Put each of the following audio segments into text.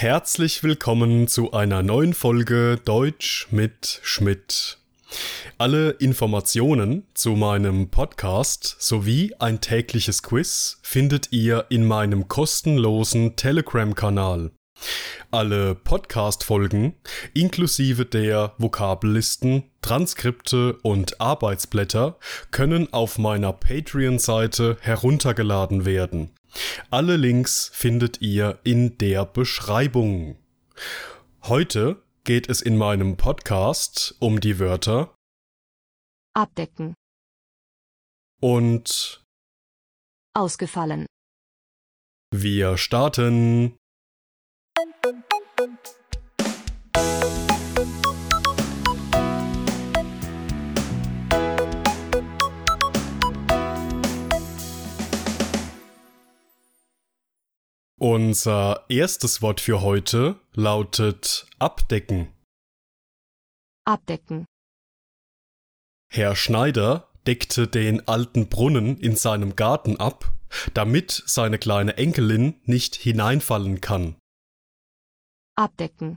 Herzlich willkommen zu einer neuen Folge Deutsch mit Schmidt. Alle Informationen zu meinem Podcast sowie ein tägliches Quiz findet ihr in meinem kostenlosen Telegram-Kanal. Alle Podcast-Folgen inklusive der Vokabellisten, Transkripte und Arbeitsblätter können auf meiner Patreon-Seite heruntergeladen werden. Alle Links findet ihr in der Beschreibung. Heute geht es in meinem Podcast um die Wörter abdecken, und ausgefallen, wir starten. Unser erstes Wort für heute lautet abdecken. abdecken, Herr Schneider deckte den alten Brunnen in seinem Garten ab, damit seine kleine Enkelin nicht hineinfallen kann. abdecken,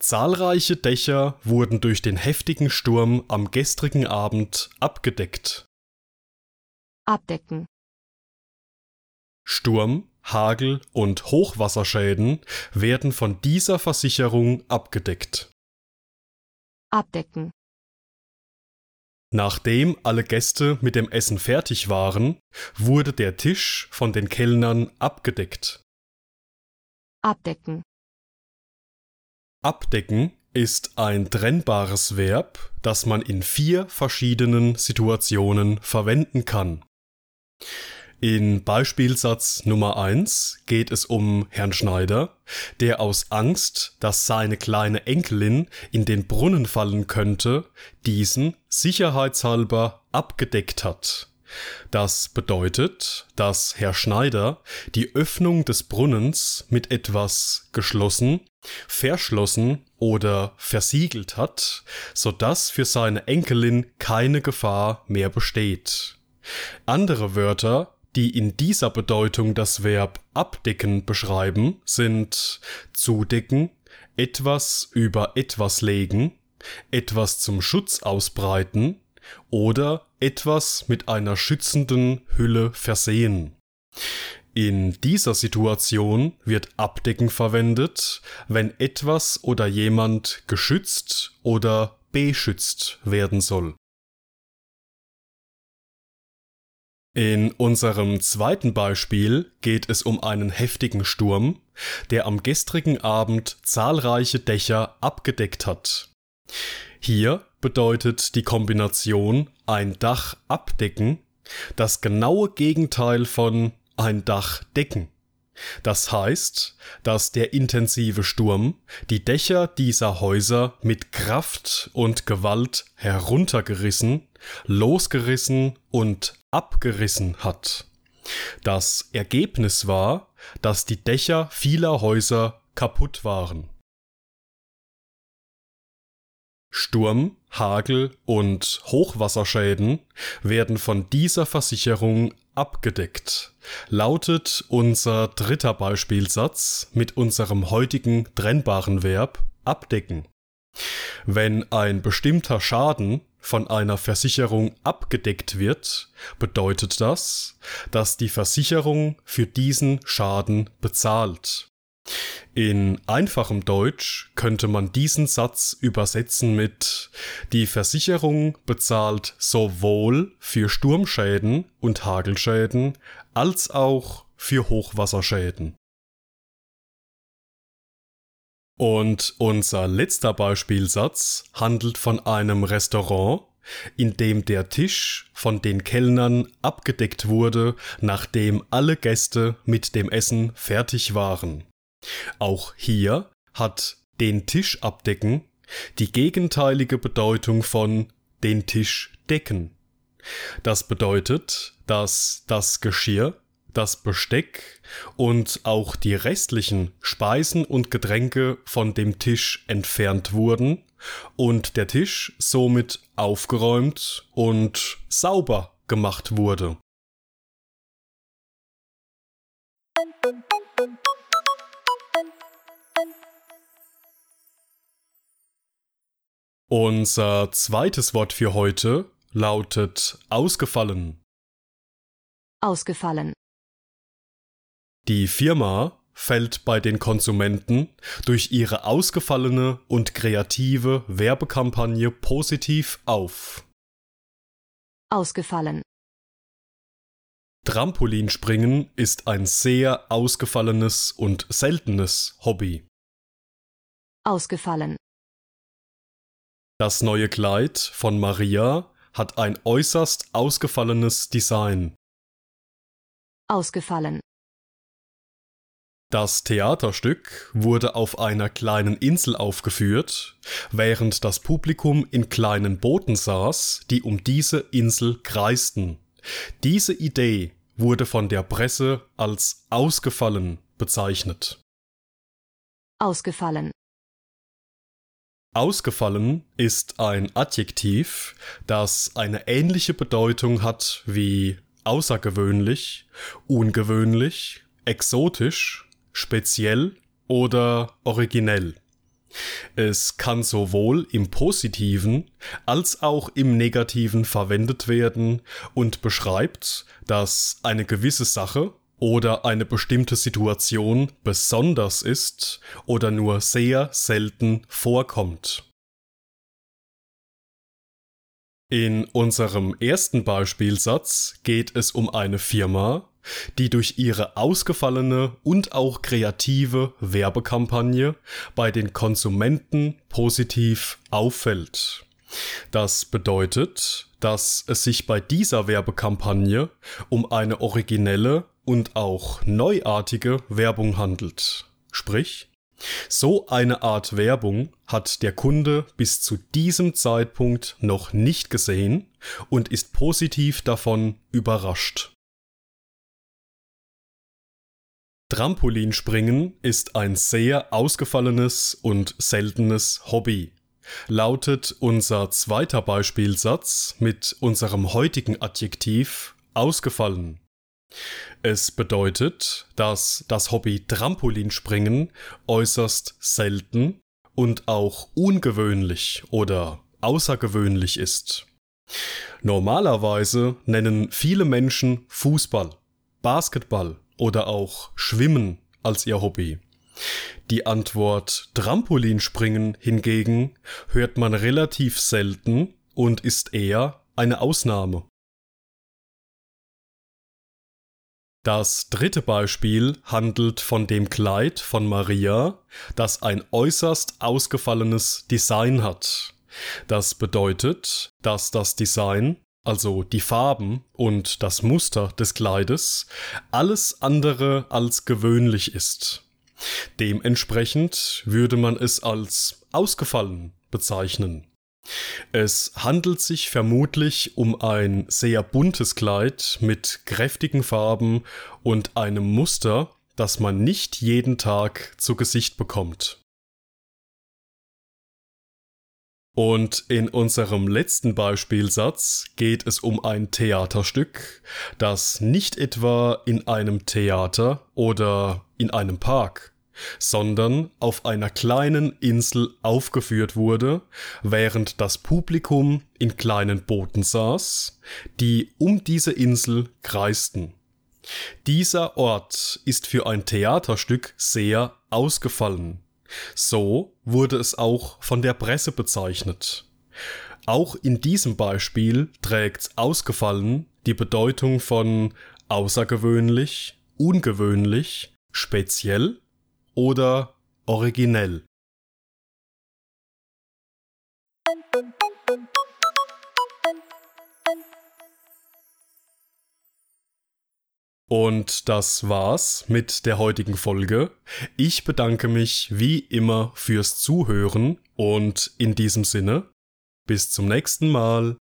Zahlreiche Dächer wurden durch den heftigen Sturm am gestrigen Abend abgedeckt. abdecken, Sturm, Hagel und Hochwasserschäden werden von dieser Versicherung abgedeckt. abdecken, Nachdem alle Gäste mit dem Essen fertig waren, wurde der Tisch von den Kellnern abgedeckt. abdecken, Abdecken ist ein trennbares Verb, das man in vier verschiedenen Situationen verwenden kann. In Beispielsatz Nummer 1 geht es um Herrn Schneider, der aus Angst, dass seine kleine Enkelin in den Brunnen fallen könnte, diesen sicherheitshalber abgedeckt hat. Das bedeutet, dass Herr Schneider die Öffnung des Brunnens mit etwas geschlossen, verschlossen oder versiegelt hat, sodass für seine Enkelin keine Gefahr mehr besteht. Andere Wörter, die in dieser Bedeutung das Verb abdecken beschreiben, sind zudecken, etwas über etwas legen, etwas zum Schutz ausbreiten oder etwas mit einer schützenden Hülle versehen. In dieser Situation wird abdecken verwendet, wenn etwas oder jemand geschützt oder beschützt werden soll. In unserem zweiten Beispiel geht es um einen heftigen Sturm, der am gestrigen Abend zahlreiche Dächer abgedeckt hat. Hier bedeutet die Kombination ein Dach abdecken das genaue Gegenteil von ein Dach decken. Das heißt, dass der intensive Sturm die Dächer dieser Häuser mit Kraft und Gewalt heruntergerissen, losgerissen und abgerissen hat. Das Ergebnis war, dass die Dächer vieler Häuser kaputt waren. Sturm, Hagel und Hochwasserschäden werden von dieser Versicherung abgedeckt, lautet unser dritter Beispielsatz mit unserem heutigen trennbaren Verb abdecken. Wenn ein bestimmter Schaden von einer Versicherung abgedeckt wird, bedeutet das, dass die Versicherung für diesen Schaden bezahlt. In einfachem Deutsch könnte man diesen Satz übersetzen mit Die Versicherung bezahlt sowohl für Sturmschäden und Hagelschäden als auch für Hochwasserschäden. Und unser letzter Beispielsatz handelt von einem Restaurant, in dem der Tisch von den Kellnern abgedeckt wurde, nachdem alle Gäste mit dem Essen fertig waren. Auch hier hat den Tisch abdecken die gegenteilige Bedeutung von den Tisch decken. Das bedeutet, dass das Geschirr, das Besteck und auch die restlichen Speisen und Getränke von dem Tisch entfernt wurden und der Tisch somit aufgeräumt und sauber gemacht wurde. Unser zweites Wort für heute lautet ausgefallen. Ausgefallen. Die Firma fällt bei den Konsumenten durch ihre ausgefallene und kreative Werbekampagne positiv auf. Ausgefallen. Trampolinspringen ist ein sehr ausgefallenes und seltenes Hobby. Ausgefallen. Das neue Kleid von Maria hat ein äußerst ausgefallenes Design. Ausgefallen. Das Theaterstück wurde auf einer kleinen Insel aufgeführt, während das Publikum in kleinen Booten saß, die um diese Insel kreisten. Diese Idee wurde von der Presse als ausgefallen bezeichnet. Ausgefallen. Ausgefallen ist ein Adjektiv, das eine ähnliche Bedeutung hat wie außergewöhnlich, ungewöhnlich, exotisch, speziell oder originell. Es kann sowohl im positiven als auch im negativen verwendet werden und beschreibt, dass eine gewisse Sache oder eine bestimmte Situation besonders ist oder nur sehr selten vorkommt. In unserem ersten Beispielsatz geht es um eine Firma, die durch ihre ausgefallene und auch kreative Werbekampagne bei den Konsumenten positiv auffällt. Das bedeutet, dass es sich bei dieser Werbekampagne um eine originelle und auch neuartige Werbung handelt. Sprich, so eine Art Werbung hat der Kunde bis zu diesem Zeitpunkt noch nicht gesehen und ist positiv davon überrascht. Trampolinspringen ist ein sehr ausgefallenes und seltenes Hobby. Lautet unser zweiter Beispielsatz mit unserem heutigen Adjektiv ausgefallen. Es bedeutet, dass das Hobby Trampolinspringen äußerst selten und auch ungewöhnlich oder außergewöhnlich ist. Normalerweise nennen viele Menschen Fußball, Basketball oder auch Schwimmen als ihr Hobby. Die Antwort Trampolinspringen hingegen hört man relativ selten und ist eher eine Ausnahme. Das dritte Beispiel handelt von dem Kleid von Maria, das ein äußerst ausgefallenes Design hat. Das bedeutet, dass das Design, also die Farben und das Muster des Kleides, alles andere als gewöhnlich ist. Dementsprechend würde man es als ausgefallen bezeichnen. Es handelt sich vermutlich um ein sehr buntes Kleid mit kräftigen Farben und einem Muster, das man nicht jeden Tag zu Gesicht bekommt. Und in unserem letzten Beispielsatz geht es um ein Theaterstück, das nicht etwa in einem Theater oder in einem Park sondern auf einer kleinen Insel aufgeführt wurde, während das Publikum in kleinen Booten saß, die um diese Insel kreisten. Dieser Ort ist für ein Theaterstück sehr ausgefallen. So wurde es auch von der Presse bezeichnet. Auch in diesem Beispiel trägt ausgefallen die Bedeutung von außergewöhnlich, ungewöhnlich, speziell oder originell. Und das war's mit der heutigen Folge. Ich bedanke mich wie immer fürs Zuhören und in diesem Sinne, bis zum nächsten Mal.